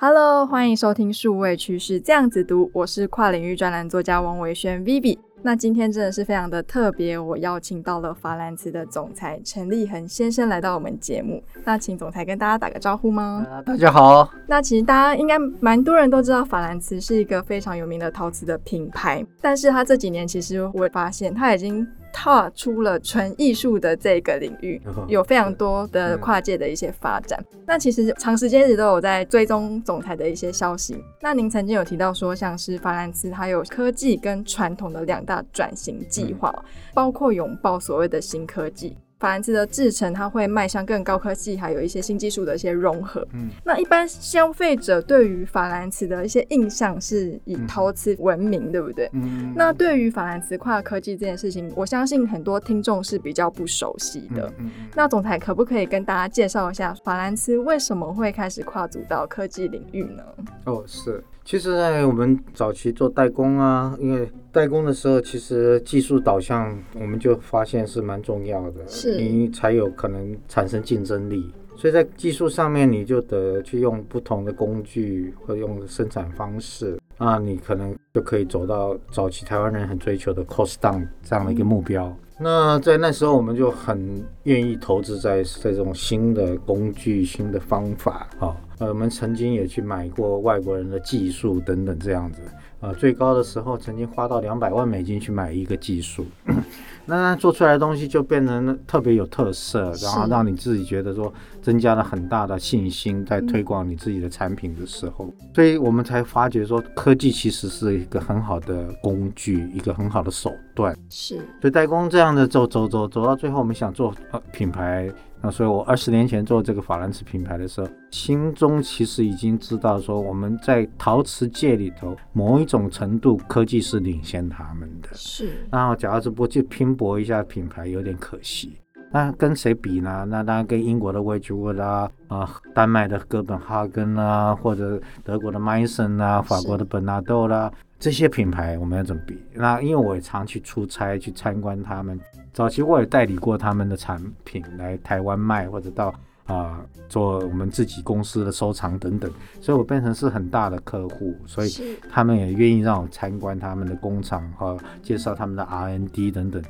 Hello，欢迎收听数位趋势这样子读，我是跨领域专栏作家王维轩 Vivi。那今天真的是非常的特别，我邀请到了法兰茨的总裁陈立恒先生来到我们节目。那请总裁跟大家打个招呼吗？呃，大家好。那其实大家应该蛮多人都知道法兰茨是一个非常有名的陶瓷的品牌，但是他这几年其实我发现他已经。踏出了纯艺术的这个领域，有非常多的跨界的一些发展。那其实长时间一直都有在追踪总裁的一些消息。那您曾经有提到说，像是法兰茨，它有科技跟传统的两大转型计划，包括拥抱所谓的新科技。法兰兹的制成，它会迈向更高科技，还有一些新技术的一些融合。嗯，那一般消费者对于法兰茨的一些印象是以陶瓷闻名，嗯、对不对？嗯。那对于法兰茨跨科技这件事情，我相信很多听众是比较不熟悉的。嗯。那总裁可不可以跟大家介绍一下法兰茨为什么会开始跨足到科技领域呢？哦，是。其实，在我们早期做代工啊，因为代工的时候，其实技术导向我们就发现是蛮重要的，是你才有可能产生竞争力。所以在技术上面，你就得去用不同的工具或用生产方式那，你可能就可以走到早期台湾人很追求的 cost down 这样的一个目标。嗯那在那时候，我们就很愿意投资在这种新的工具、新的方法啊。呃，我们曾经也去买过外国人的技术等等这样子。啊，最高的时候曾经花到两百万美金去买一个技术。那做出来的东西就变成特别有特色，然后让你自己觉得说增加了很大的信心，在推广你自己的产品的时候，所以我们才发觉说科技其实是一个很好的工具，一个很好的手段。是，所以代工这样的走走走走到最后，我们想做呃品牌。那所以，我二十年前做这个法兰瓷品牌的时候，心中其实已经知道说，我们在陶瓷界里头某一种程度科技是领先他们的。是。然后，假如是不去拼搏一下品牌，有点可惜。那跟谁比呢？那当然跟英国的 Wedgwood 啦，啊，丹麦的哥本哈根啊，或者德国的 Meissen 啦，法国的 Bernardaud 啦，这些品牌我们要怎么比？那因为我也常去出差去参观他们。早期我也代理过他们的产品来台湾卖，或者到啊、呃、做我们自己公司的收藏等等，所以我变成是很大的客户，所以他们也愿意让我参观他们的工厂和介绍他们的 R&D 等等，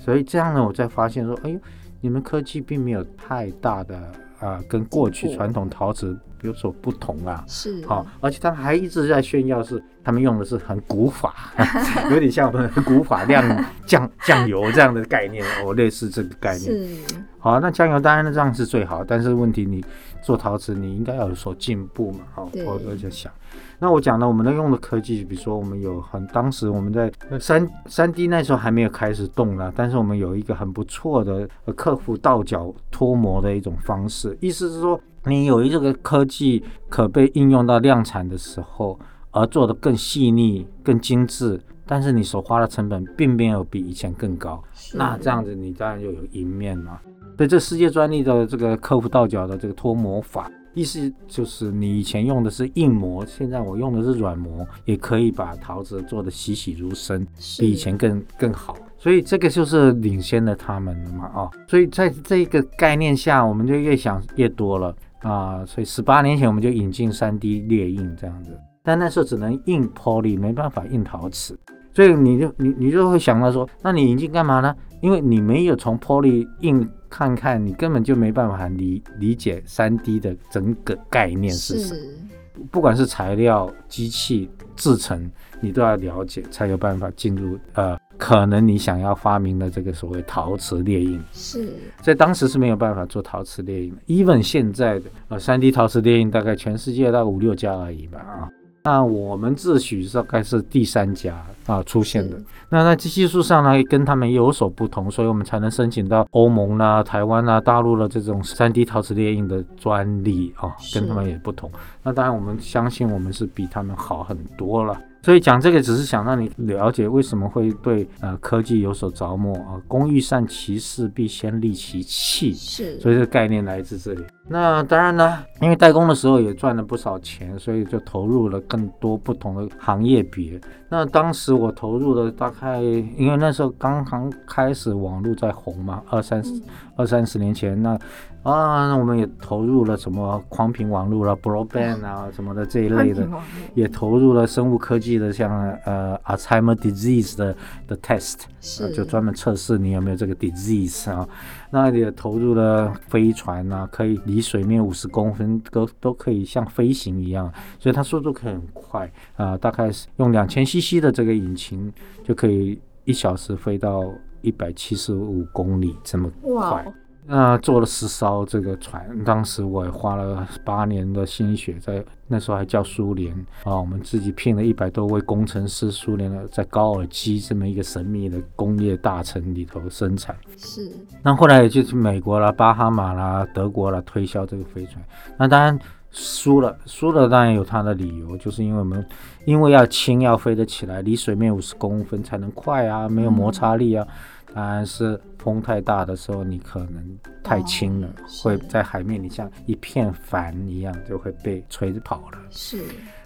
所以这样呢，我才发现说，哎呦，你们科技并没有太大的啊、呃，跟过去传统陶瓷。有所不同啊，是。好，而且他们还一直在炫耀，是他们用的是很古法，有点像我们古法酿酱酱油这样的概念，哦，类似这个概念。是。好，那酱油当然这样是最好，但是问题你做陶瓷，你应该要有所进步嘛，好，我我就想，那我讲的我们的用的科技，比如说我们有很当时我们在三三 D 那时候还没有开始动了，但是我们有一个很不错的克服倒角脱模的一种方式，意思是说。你有一这个科技可被应用到量产的时候，而做得更细腻、更精致，但是你所花的成本并没有比以前更高，那这样子你当然就有赢面嘛。所以这世界专利的这个克服倒角的这个脱模法，意思就是你以前用的是硬模，现在我用的是软模，也可以把陶瓷做得栩栩如生，比以前更更好。所以这个就是领先了他们了嘛啊、哦。所以在这个概念下，我们就越想越多了。啊，所以十八年前我们就引进三 D 列印这样子，但那时候只能印 Poly，没办法印陶瓷，所以你就你你就会想到说，那你引进干嘛呢？因为你没有从 Poly 印看看，你根本就没办法理理解三 D 的整个概念是什么，不管是材料、机器、制成，你都要了解，才有办法进入呃。可能你想要发明的这个所谓陶瓷猎印是在当时是没有办法做陶瓷猎印的，even 现在的呃三 D 陶瓷猎印大概全世界大概五六家而已吧啊，那我们自诩大概是第三家啊出现的。那在技术上呢，跟他们有所不同，所以我们才能申请到欧盟啦、台湾啦、大陆的这种 3D 陶瓷列印的专利啊，跟他们也不同。那当然我们相信我们是比他们好很多了。所以讲这个只是想让你了解为什么会对呃科技有所着墨啊。工欲善其事，必先利其器。是，所以这个概念来自这里。那当然呢，因为代工的时候也赚了不少钱，所以就投入了更多不同的行业别。那当时我投入的大概，因为那时候刚刚开始网络在红嘛，二三十二三十年前，那啊，那我们也投入了什么宽频网络了，broadband 啊什么的这一类的，也投入了生物科技的，像呃 Alzheimer disease 的的 test，是就专门测试你有没有这个 disease 啊。那也投入了飞船啊，可以离水面五十公分都都可以像飞行一样，所以它速度可以很快啊，大概是用两千 cc 的这个引擎就可以一小时飞到一百七十五公里这么快。哇那做了十艘这个船，当时我也花了八年的心血，在那时候还叫苏联啊，我们自己聘了一百多位工程师，苏联的在高尔基这么一个神秘的工业大城里头生产。是。那后来也就去美国啦、巴哈马啦、德国啦推销这个飞船。那当然输了，输了当然有它的理由，就是因为我们因为要轻要飞得起来，离水面五十公分才能快啊，没有摩擦力啊。嗯、当然是。风太大的时候，你可能太轻了，哦、会在海面里像一片帆一样，就会被吹着跑了。是。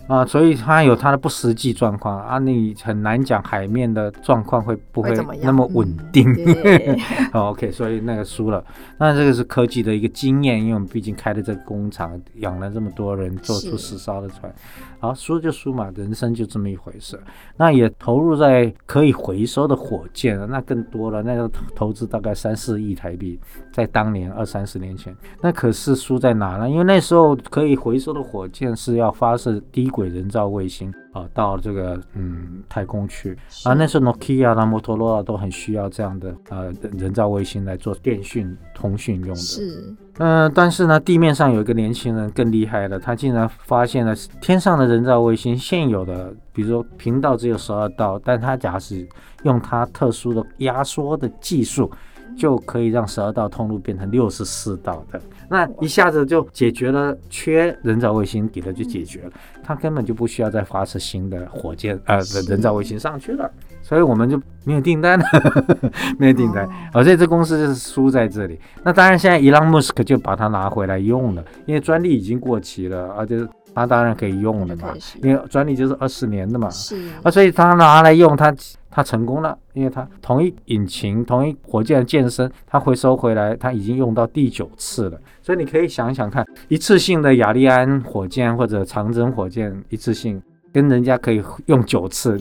啊，所以它有它的不实际状况啊，你很难讲海面的状况会不会那么稳定。嗯、OK，所以那个输了。那这个是科技的一个经验，因为我们毕竟开的这个工厂，养了这么多人，做出十艘的船。好，输就输嘛，人生就这么一回事。那也投入在可以回收的火箭，那更多了，那个投资大概三四亿台币，在当年二三十年前，那可是输在哪呢？因为那时候可以回收的火箭是要发射低轨。人造卫星啊，到这个嗯太空去啊，那时候诺基亚啦、摩托罗拉都很需要这样的呃人造卫星来做电讯通讯用的。是，嗯、呃，但是呢，地面上有一个年轻人更厉害了，他竟然发现了天上的人造卫星现有的，比如说频道只有十二道，但他假使用他特殊的压缩的技术。就可以让十二道通路变成六十四道的，那一下子就解决了缺人造卫星给它就解决了，它根本就不需要再发射新的火箭呃人造卫星上去了，所以我们就没有订单了，没有订单，而且这公司就是输在这里。那当然现在伊朗穆斯克就把它拿回来用了，因为专利已经过期了，而且它当然可以用了嘛，因为专利就是二十年的嘛，是啊，所以他拿来用他。它成功了，因为它同一引擎、同一火箭的健身，它回收回来，它已经用到第九次了。所以你可以想想看，一次性的亚利安火箭或者长征火箭，一次性跟人家可以用九次，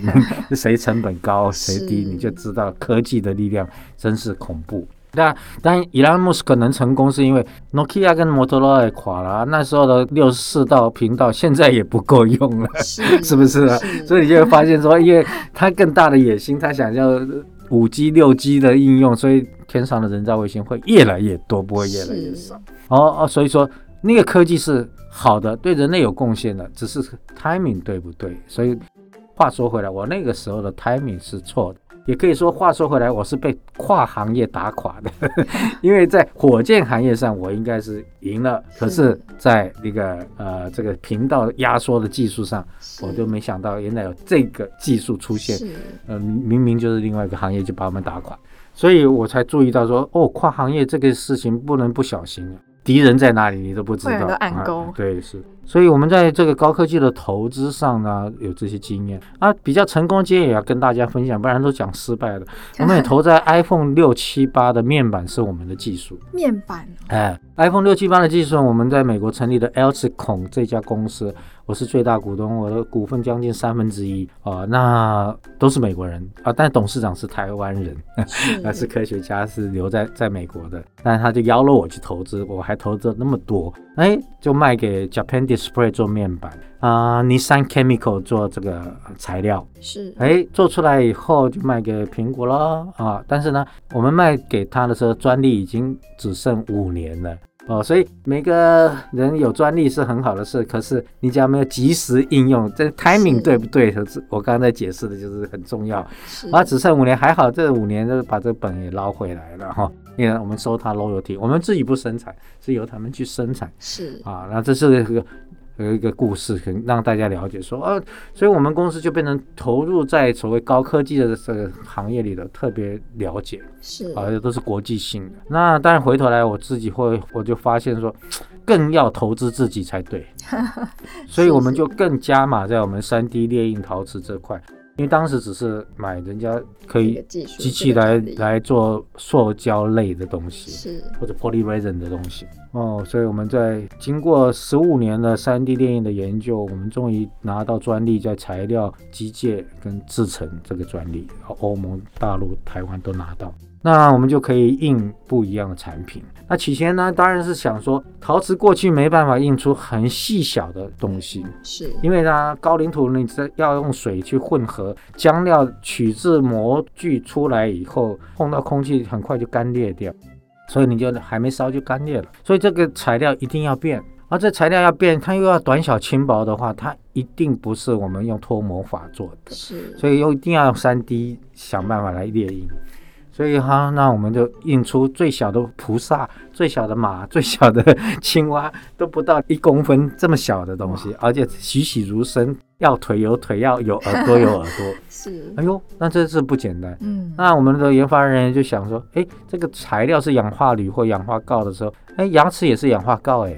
谁成本高谁低，你就知道科技的力量真是恐怖。那但伊朗马斯克能成功，是因为诺基亚跟摩托罗拉也垮了。那时候的六十四道频道现在也不够用了，是，是不是啊？是所以你就会发现说，因为他更大的野心，他想要五 G、六 G 的应用，所以天上的人造卫星会越来越多，不会越来越少。哦哦，所以说那个科技是好的，对人类有贡献的，只是 timing 对不对？所以话说回来，我那个时候的 timing 是错的。也可以说，话说回来，我是被跨行业打垮的，因为在火箭行业上，我应该是赢了，可是在那个呃这个频道压缩的技术上，我都没想到原来有这个技术出现，嗯、呃，明明就是另外一个行业就把我们打垮，所以我才注意到说，哦，跨行业这个事情不能不小心啊。敌人在哪里，你都不知道。暗沟。啊，对，是。所以，我们在这个高科技的投资上呢，有这些经验啊。比较成功经验也要跟大家分享，不然都讲失败了。我们也投在 iPhone 六七八的面板是我们的技术。面板。哎，iPhone 六七八的技术，我们在美国成立的 Elcon 这家公司。我是最大股东，我的股份将近三分之一啊，那都是美国人啊，但董事长是台湾人，那 是，是科学家，是留在在美国的，但他就邀了我去投资，我还投资了那么多，哎，就卖给 Japan Display 做面板啊，Nissan Chemical 做这个材料，是，哎，做出来以后就卖给苹果了啊，但是呢，我们卖给他的时候，专利已经只剩五年了。哦，所以每个人有专利是很好的事，可是你只要没有及时应用，这 timing 对不对？是我刚刚在解释的就是很重要。啊，只剩五年，还好这五年就把这本也捞回来了哈。因为我们收他 royalty，我们自己不生产，是由他们去生产。是啊，那这是个。有一个故事，可能让大家了解说，啊，所以我们公司就变成投入在所谓高科技的这个行业里的，特别了解，是，而且都是国际性的。那当然回头来，我自己会，我就发现说，更要投资自己才对，所以我们就更加码在我们三 D 猎印陶瓷这块。因为当时只是买人家可以机器来来做塑胶类的东西，是或者 polyresin 的东西。哦，所以我们在经过十五年的 3D 电印的研究，我们终于拿到专利，在材料、机械跟制成这个专利，欧盟、大陆、台湾都拿到。那我们就可以印不一样的产品。那起先呢，当然是想说，陶瓷过去没办法印出很细小的东西，是因为呢高岭土，你这要用水去混合浆料取自模具出来以后，碰到空气很快就干裂掉，所以你就还没烧就干裂了。所以这个材料一定要变，而这材料要变，它又要短小轻薄的话，它一定不是我们用脱模法做的，是，所以又一定要用 3D 想办法来列印。所以哈，那我们就印出最小的菩萨、最小的马、最小的青蛙，都不到一公分这么小的东西，而且栩栩如生，要腿有腿，要有耳朵有耳朵。是，哎呦，那这是不简单。嗯，那我们的研发人员就想说，哎，这个材料是氧化铝或氧化锆的时候，哎，牙齿也是氧化锆，哎，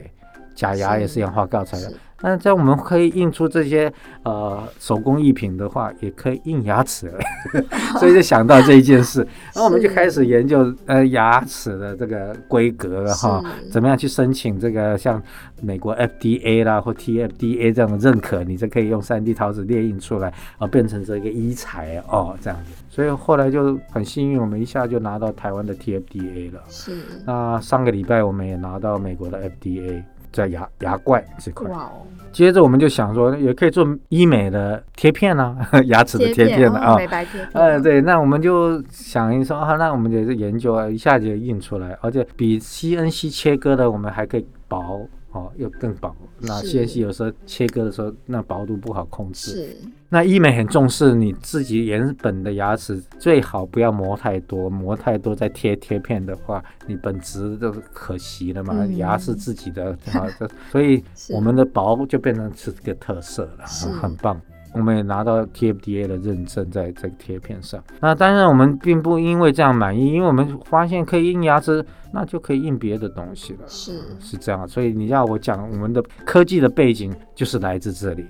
假牙也是氧化锆材料。那在我们可以印出这些呃手工艺品的话，也可以印牙齿，所以就想到这一件事，然后我们就开始研究呃牙齿的这个规格哈，怎么样去申请这个像美国 FDA 啦或 TFDA 这样的认可，你就可以用 3D 陶瓷列印出来啊，变成这个医材哦这样子。所以后来就很幸运，我们一下就拿到台湾的 TFDA 了。是。那上个礼拜我们也拿到美国的 FDA。在牙牙冠这块，哇哦！接着我们就想说，也可以做医美的贴片呢、啊，牙齿的贴片啊，美白贴片。嗯，对，那我们就想一说啊，那我们也是研究啊，一下就印出来，而且比 CNC 切割的我们还可以薄。哦，又更薄。那 CNC 有时候切割的时候，那薄度不好控制。是。那医美很重视你自己原本的牙齿，最好不要磨太多，磨太多再贴贴片的话，你本质都可惜了嘛。嗯、牙是自己的，啊，所以我们的薄就变成是个特色了，很棒。我们也拿到 TFDA 的认证，在这个贴片上。那当然，我们并不因为这样满意，因为我们发现可以印牙齿，那就可以印别的东西了。是是这样，所以你要我讲，我们的科技的背景就是来自这里。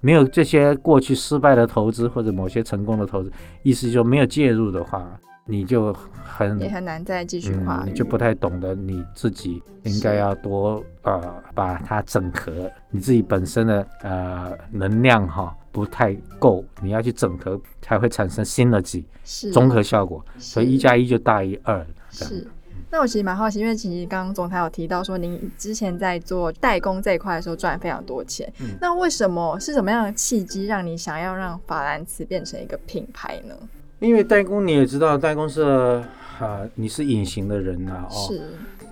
没有这些过去失败的投资或者某些成功的投资，意思就没有介入的话。你就很也很难再继续画、嗯，你就不太懂得你自己应该要多呃把它整合，你自己本身的呃能量哈不太够，你要去整合才会产生 synergy 是综合效果，所以一加一就大于二。是，那我其实蛮好奇，因为其实刚刚总裁有提到说，您之前在做代工这一块的时候赚非常多钱，嗯、那为什么是什么样的契机让你想要让法兰瓷变成一个品牌呢？因为代工你也知道，代工是啊，你是隐形的人呐、啊，哦，是。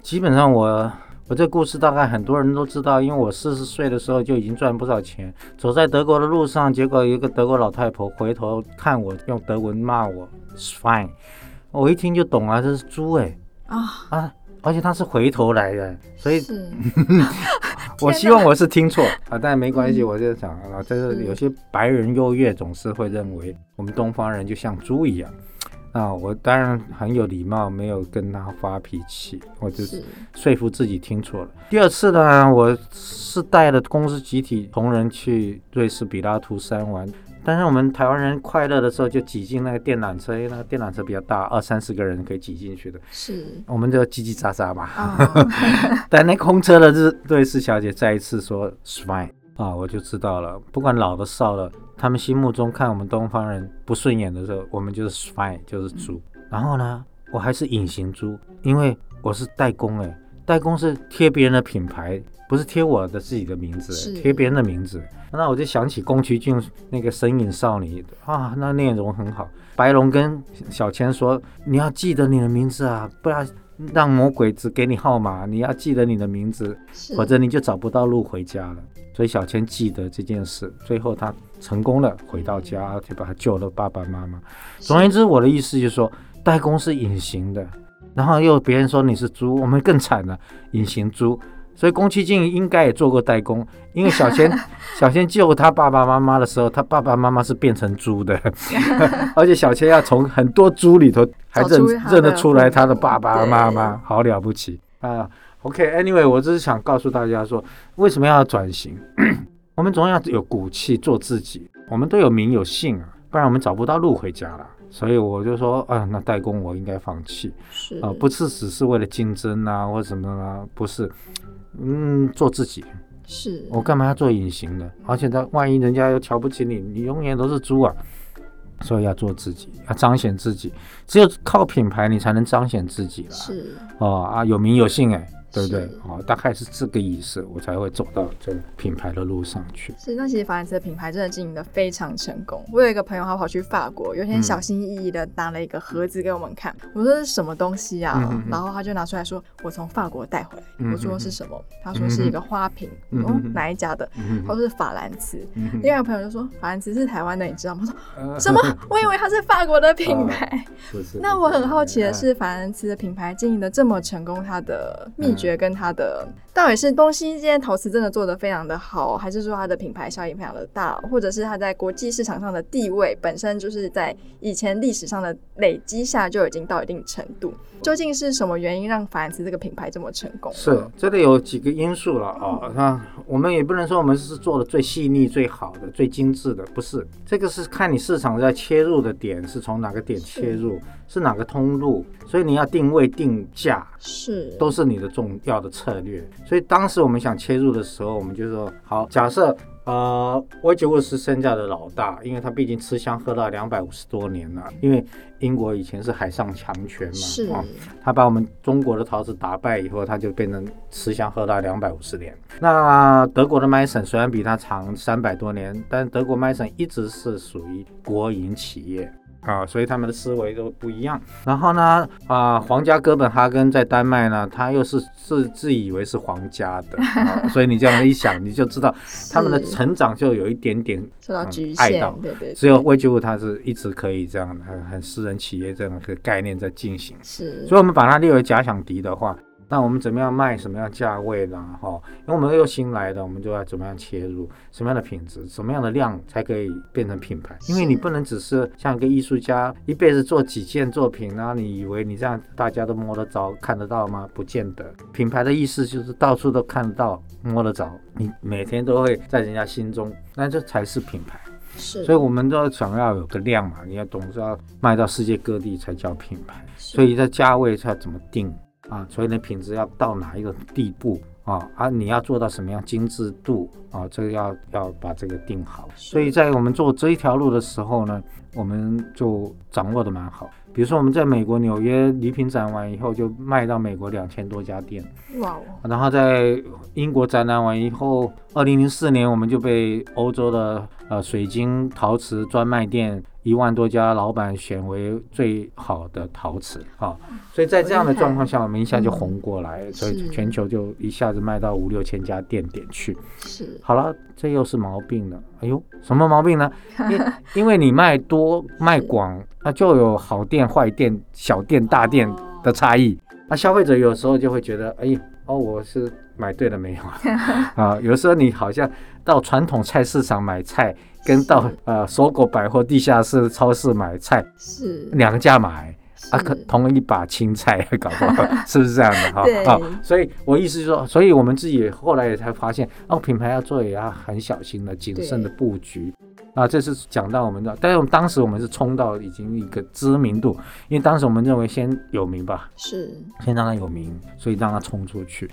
基本上我我这故事大概很多人都知道，因为我四十岁的时候就已经赚不少钱，走在德国的路上，结果一个德国老太婆回头看我，用德文骂我，Schwein，我一听就懂啊，这是猪哎，啊。啊，而且他是回头来的，所以。我希望我是听错啊，但没关系，我就想啊，就是。有些白人优越总是会认为我们东方人就像猪一样啊。我当然很有礼貌，没有跟他发脾气，我就说服自己听错了。第二次呢，我是带了公司集体同仁去瑞士比拉图山玩。但是我们台湾人快乐的时候就挤进那个电缆车，因为那个电缆车比较大，二三十个人可以挤进去的。是，我们就叽叽喳喳嘛。哦、但那空车的日瑞士小姐再一次说 Schwein 啊，我就知道了。不管老的少的，他们心目中看我们东方人不顺眼的时候，我们就是 Schwein 就是猪。嗯、然后呢，我还是隐形猪，因为我是代工哎，代工是贴别人的品牌。不是贴我的自己的名字，贴别人的名字。那我就想起宫崎骏那个《神隐少女》啊，那内容很好。白龙跟小千说：“你要记得你的名字啊，不要让魔鬼只给你号码。你要记得你的名字，否则你就找不到路回家了。”所以小千记得这件事，最后他成功了，回到家就把他救了爸爸妈妈。总而言之，我的意思就是说，代工是隐形的，然后又别人说你是猪，我们更惨了，隐形猪。所以宫崎骏应该也做过代工，因为小千 小千救他爸爸妈妈的时候，他爸爸妈妈是变成猪的，而且小千要从很多猪里头还认认得出来他的爸爸妈妈，好了不起啊！OK，Anyway，我只是想告诉大家说，为什么要转型？我们总要有骨气做自己，我们都有名有姓啊，不然我们找不到路回家了。所以我就说，啊，那代工我应该放弃，是啊、呃，不是只是为了竞争啊，或者什么啊，不是，嗯，做自己。是我干嘛要做隐形的？而且他万一人家又瞧不起你，你永远都是猪啊！所以要做自己，要彰显自己，只有靠品牌你才能彰显自己了。是哦啊，有名有姓哎。对不对？哦，大概是这个意思，我才会走到这个品牌的路上去。是，那其实法兰茨的品牌真的经营的非常成功。我有一个朋友，他跑去法国，有一天小心翼翼的拿了一个盒子给我们看。嗯、我说这是什么东西啊？然后他就拿出来说：“我从法国带回来。嗯哼哼”我说是什么？他说是一个花瓶。哦，哪一家的？嗯、他说是法兰茨。嗯、另外一个朋友就说：“法兰茨是台湾的，你知道吗？”我说：“什么？我以为它是法国的品牌。啊”那我很好奇的是，法兰茨的品牌经营的这么成功，它的秘觉跟他的。到底是东西这件陶瓷真的做得非常的好，还是说它的品牌效应非常的大，或者是它在国际市场上的地位本身就是在以前历史上的累积下就已经到一定程度？究竟是什么原因让法兰茨这个品牌这么成功？是，这里有几个因素了啊。那我们也不能说我们是做的最细腻、最好的、最精致的，不是。这个是看你市场在切入的点是从哪个点切入，是，是哪个通路，所以你要定位、定价，是都是你的重要的策略。所以当时我们想切入的时候，我们就说好，假设。呃，威杰沃斯是身价的老大，因为他毕竟吃香喝辣两百五十多年了。因为英国以前是海上强权嘛，是啊，他把我们中国的陶瓷打败以后，他就变成吃香喝辣两百五十年。那德国的麦森虽然比他长三百多年，但德国麦森一直是属于国营企业。啊，所以他们的思维都不一样。然后呢，啊，皇家哥本哈根在丹麦呢，他又是自自以为是皇家的，啊、所以你这样一想，你就知道他们的成长就有一点点受到局限。嗯、对，对对。只有威杰沃他是一直可以这样，很很私人企业这样的概念在进行。是。所以我们把它列为假想敌的话。那我们怎么样卖什么样价位呢？哈，因为我们又新来的，我们就要怎么样切入，什么样的品质，什么样的量才可以变成品牌？因为你不能只是像一个艺术家一辈子做几件作品，然后你以为你这样大家都摸得着、看得到吗？不见得。品牌的意思就是到处都看得到、摸得着，你每天都会在人家心中，那这才是品牌。是，所以我们都想要有个量嘛，你要懂是要卖到世界各地才叫品牌。所以在价位才怎么定？啊，所以呢品质要到哪一个地步啊？啊，你要做到什么样精致度啊？这个要要把这个定好。所以在我们做这一条路的时候呢，我们就掌握得蛮好。比如说我们在美国纽约礼品展完以后，就卖到美国两千多家店。哇哦！然后在英国展览完以后，二零零四年我们就被欧洲的呃水晶陶瓷专卖店。一万多家老板选为最好的陶瓷啊，所以在这样的状况下，我们一下就红过来，嗯、所以全球就一下子卖到五六千家店点去。是，好了，这又是毛病了。哎呦，什么毛病呢？因 因为你卖多卖广，那就有好店、坏店、小店、大店的差异。那消费者有时候就会觉得，哎，哦，我是买对了没有啊？啊，有时候你好像到传统菜市场买菜。跟到呃搜狗百货地下室超市买菜是。两家买啊，可同一把青菜搞不好 是不是这样的哈？对。啊，所以我意思是说，所以我们自己后来也才发现，哦，品牌要做也要很小心的、谨慎的布局。对啊。这是讲到我们的，但是我们当时我们是冲到已经一个知名度，因为当时我们认为先有名吧，是先让他有名，所以让他冲出去。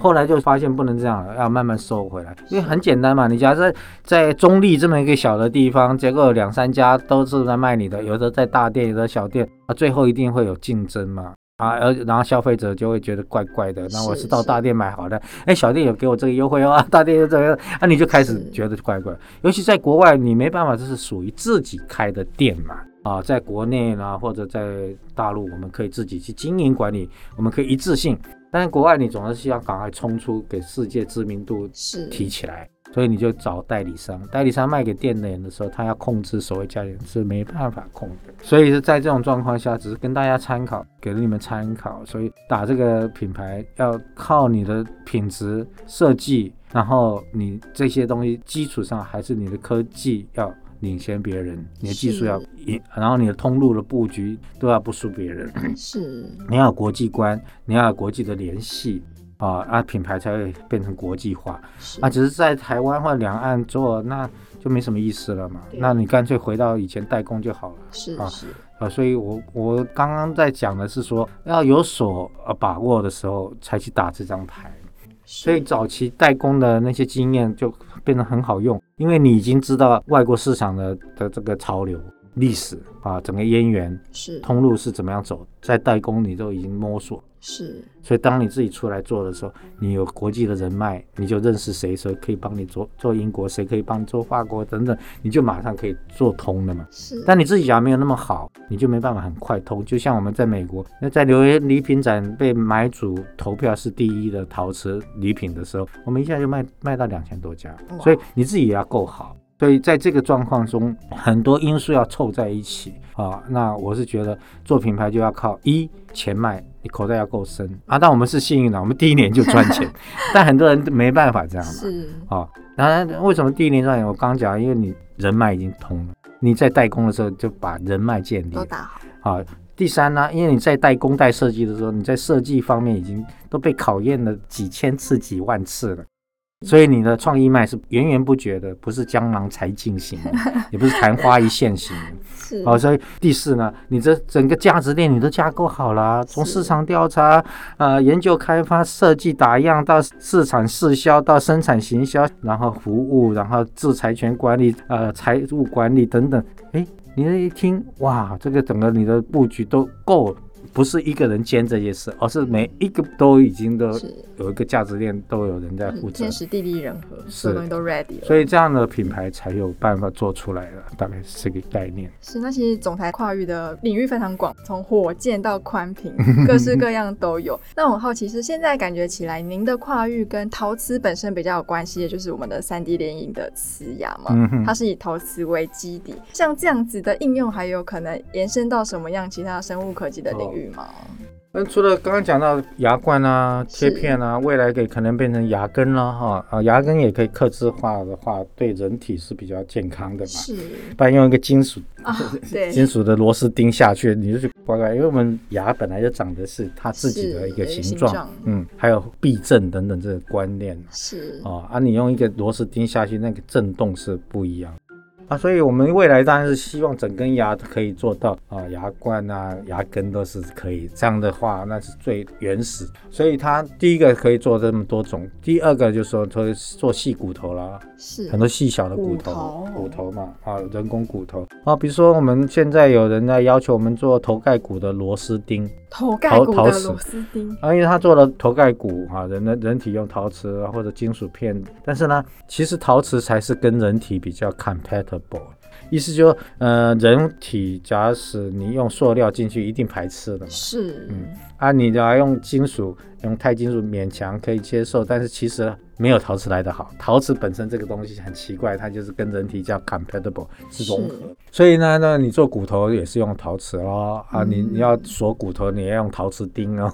后来就发现不能这样了，要慢慢收回来，因为很简单嘛。你假设在中立这么一个小的地方，结果两三家都是在卖你的，有的在大店，有的小店，啊，最后一定会有竞争嘛，啊，而然后消费者就会觉得怪怪的。那我是到大店买好的，哎，小店有给我这个优惠哦，大店又这样，啊，你就开始觉得怪怪。尤其在国外，你没办法，这是属于自己开的店嘛，啊，在国内呢或者在大陆，我们可以自己去经营管理，我们可以一致性。但是国外你总是希望赶快冲出，给世界知名度提起来，是所以你就找代理商，代理商卖给店的人的时候，他要控制所谓价钱是没办法控的。所以是在这种状况下，只是跟大家参考，给了你们参考。所以打这个品牌要靠你的品质设计，然后你这些东西基础上还是你的科技要。领先别人，你的技术要赢，然后你的通路的布局都要不输别人。是，你要有国际观，你要有国际的联系，啊啊，品牌才会变成国际化。啊，只是在台湾或两岸做，那就没什么意思了嘛。那你干脆回到以前代工就好了。是啊是啊，所以我我刚刚在讲的是说，要有所呃把握的时候才去打这张牌。所以早期代工的那些经验就变得很好用，因为你已经知道外国市场的的这个潮流。历史啊，整个渊源是通路是怎么样走，在代工你都已经摸索是，所以当你自己出来做的时候，你有国际的人脉，你就认识谁，谁可以帮你做做英国，谁可以帮你做法国等等，你就马上可以做通了嘛。是，但你自己假如没有那么好，你就没办法很快通。就像我们在美国，那在纽约礼品展被买主投票是第一的陶瓷礼品的时候，我们一下就卖卖到两千多家，所以你自己也要够好。所以在这个状况中，很多因素要凑在一起啊。那我是觉得做品牌就要靠一钱脉，你口袋要够深啊。但我们是幸运的，我们第一年就赚钱。但很多人没办法这样嘛。是啊。当然，为什么第一年赚钱？我刚讲，因为你人脉已经通了，你在代工的时候就把人脉建立。都打好。啊。第三呢，因为你在代工代设计的时候，你在设计方面已经都被考验了几千次、几万次了。所以你的创意脉是源源不绝的，不是江郎才尽型，也不是昙花一现型。是哦，所以第四呢，你这整个价值链你都架构好了，从市场调查、呃研究开发、设计打样到市场试销到生产行销，然后服务，然后制财权管理、呃财务管理等等。哎，你这一听，哇，这个整个你的布局都够了。不是一个人兼这些事，而是每一个都已经都有一个价值链，都有人在负责。天时地利人和，所有东西都 ready 了。所以这样的品牌才有办法做出来了，大概是这个概念。是，那其实总裁跨域的领域非常广，从火箭到宽屏，各式各样都有。那我好奇是，现在感觉起来，您的跨域跟陶瓷本身比较有关系的，就是我们的三 D 联影的瓷牙嘛，嗯，它是以陶瓷为基底。像这样子的应用，还有可能延伸到什么样其他生物科技的领域？那除了刚刚讲到牙冠啊、贴片啊，未来给可能变成牙根了哈啊，牙根也可以刻字化的话，对人体是比较健康的嘛。是，不然用一个金属啊，对，金属的螺丝钉下去，你就去乖乖，因为我们牙本来就长的是它自己的一个形状，嗯，还有避震等等这个观念是。啊，啊，你用一个螺丝钉下去，那个震动是不一样。啊，所以我们未来当然是希望整根牙可以做到啊，牙冠啊、牙根都是可以。这样的话，那是最原始。所以它第一个可以做这么多种，第二个就是说做做细骨头啦，是很多细小的骨头，骨头，骨头嘛，啊，人工骨头啊，比如说我们现在有人在要求我们做头盖骨的螺丝钉。头盖骨的螺丝钉。啊，因为他做了头盖骨哈，人的人体用陶瓷或者金属片，但是呢，其实陶瓷才是跟人体比较 compatible，意思就呃，人体假使你用塑料进去，一定排斥的嘛。是，嗯，啊，你要用金属，用钛金属勉强可以接受，但是其实。没有陶瓷来的好，陶瓷本身这个东西很奇怪，它就是跟人体叫 compatible 是。融合，所以呢，那你做骨头也是用陶瓷咯，嗯、啊，你你要锁骨头，你要用陶瓷钉哦，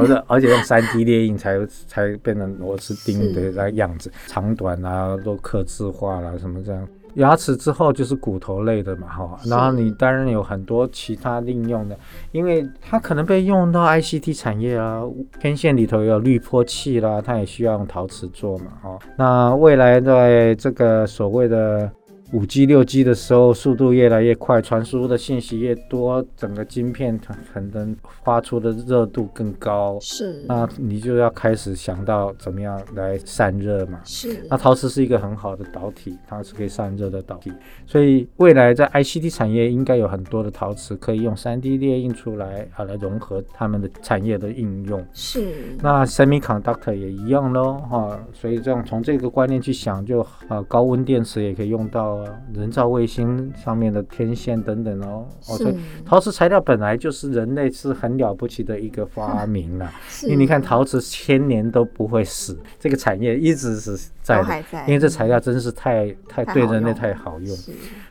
而且 而且用三 D 列印才才变成螺丝钉的那样子，长短啊都刻字化了什么这样。牙齿之后就是骨头类的嘛，哈，然后你当然有很多其他应用的，因为它可能被用到 ICT 产业啊，天线里头有滤波器啦，它也需要用陶瓷做嘛，哈，那未来在这个所谓的。五 G、六 G 的时候，速度越来越快，传输的信息越多，整个晶片可能发出的热度更高。是，那你就要开始想到怎么样来散热嘛。是，那陶瓷是一个很好的导体，它是可以散热的导体。所以未来在 ICT 产业应该有很多的陶瓷可以用 3D 列印出来啊，来融合他们的产业的应用。是，那 Semiconductor 也一样喽，哈。所以这样从这个观念去想就，就啊，高温电池也可以用到。人造卫星上面的天线等等哦，哦，所以陶瓷材料本来就是人类是很了不起的一个发明了，因为你看陶瓷千年都不会死，这个产业一直是在的，因为这材料真是太太对人类太好用，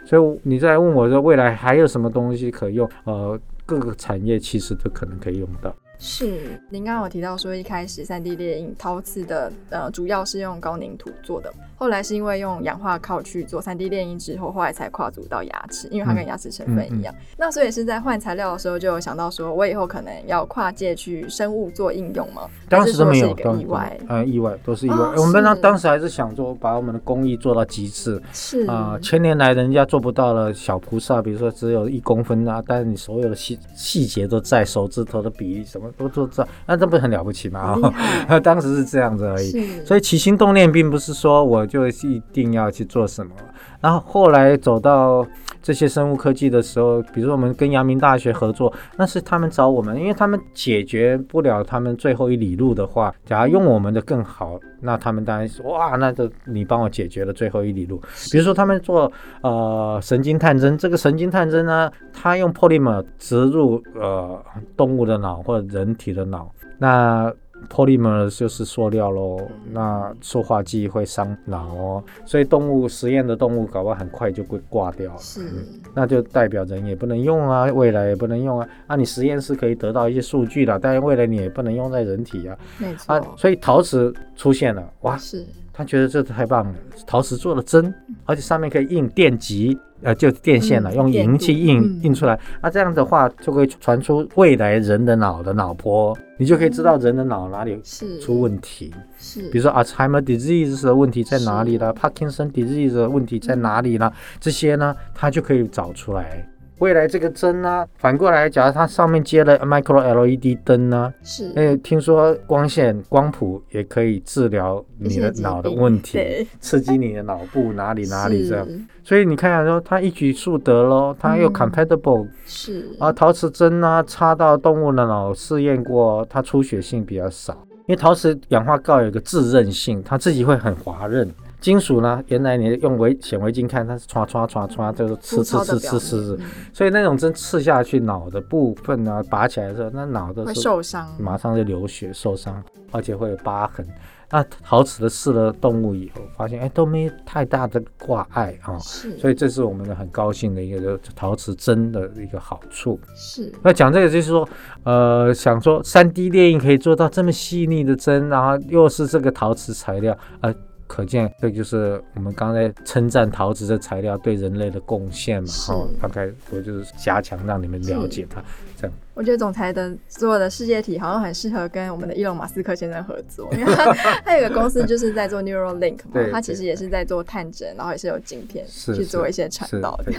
所以你在问我说未来还有什么东西可用？呃，各个产业其实都可能可以用到。是，您刚刚有提到说，一开始三 D 列印陶瓷的呃，主要是用高凝土做的，后来是因为用氧化锆去做三 D 列印之后，后来才跨足到牙齿，因为它跟牙齿成分一样。嗯嗯嗯、那所以是在换材料的时候就有想到说，我以后可能要跨界去生物做应用吗？当时都没有，个意外，呃，意外都是意外。哦、我们当当时还是想说，把我们的工艺做到极致。是啊、呃，千年来人家做不到了小菩萨，比如说只有一公分啊，但是你所有的细细节都在，手指头的比例什么都做这。那这不是很了不起吗？啊，当时是这样子而已，所以起心动念并不是说我就一定要去做什么。然后后来走到这些生物科技的时候，比如说我们跟阳明大学合作，那是他们找我们，因为他们解决不了他们最后一里路的话，假如用我们的更好，那他们当然说哇，那就你帮我解决了最后一里路。比如说他们做呃神经探针，这个神经探针呢，它用 polymer 植入呃动物的脑或者人体的脑。那 polymer 就是塑料喽，那塑化剂会伤脑哦，所以动物实验的动物搞不好很快就会挂掉。是、嗯，那就代表人也不能用啊，未来也不能用啊。啊，你实验室可以得到一些数据的，但是未来你也不能用在人体啊。没错。啊，所以陶瓷出现了，哇，是，他觉得这太棒了，陶瓷做的针，而且上面可以印电极。呃，就电线了，嗯、用银器印、嗯、印出来，那、啊、这样的话就会传出未来人的脑的脑波，你就可以知道人的脑哪里出问题。是，比如说 Alzheimer disease 的问题在哪里了，Parkinson disease 的问题在哪里了，嗯、这些呢，它就可以找出来。未来这个针呢，反过来，假如它上面接了 micro LED 灯呢，是，哎，听说光线光谱也可以治疗你的脑的问题，刺激你的脑部哪里哪里这样，所以你看下说它一举数得喽，它又 compatible，、嗯、是，啊，陶瓷针呢插到动物的脑试验过，它出血性比较少，因为陶瓷氧化锆有一个自韧性，它自己会很滑润。金属呢？原来你用微显微镜看，它是唰唰唰唰，就是刺刺刺刺刺，所以那种针刺下去，脑的部分呢，拔起来的时候，那脑都是受伤，马上就流血受伤，而且会有疤痕。那陶瓷的试了动物以后，发现哎都没太大的挂碍啊，是，所以这是我们的很高兴的一个陶瓷针的一个好处。是，那讲这个就是说，呃，想说三 D 列印可以做到这么细腻的针，然后又是这个陶瓷材料，呃。可见，这就是我们刚才称赞陶瓷的材料对人类的贡献嘛？哦，大概我就是加强让你们了解它，这样。我觉得总裁的做的世界体好像很适合跟我们的伊隆马斯克先生合作，因为他他有个公司就是在做 Neuralink 嘛，他其实也是在做探针，然后也是有镜片去做一些传导的。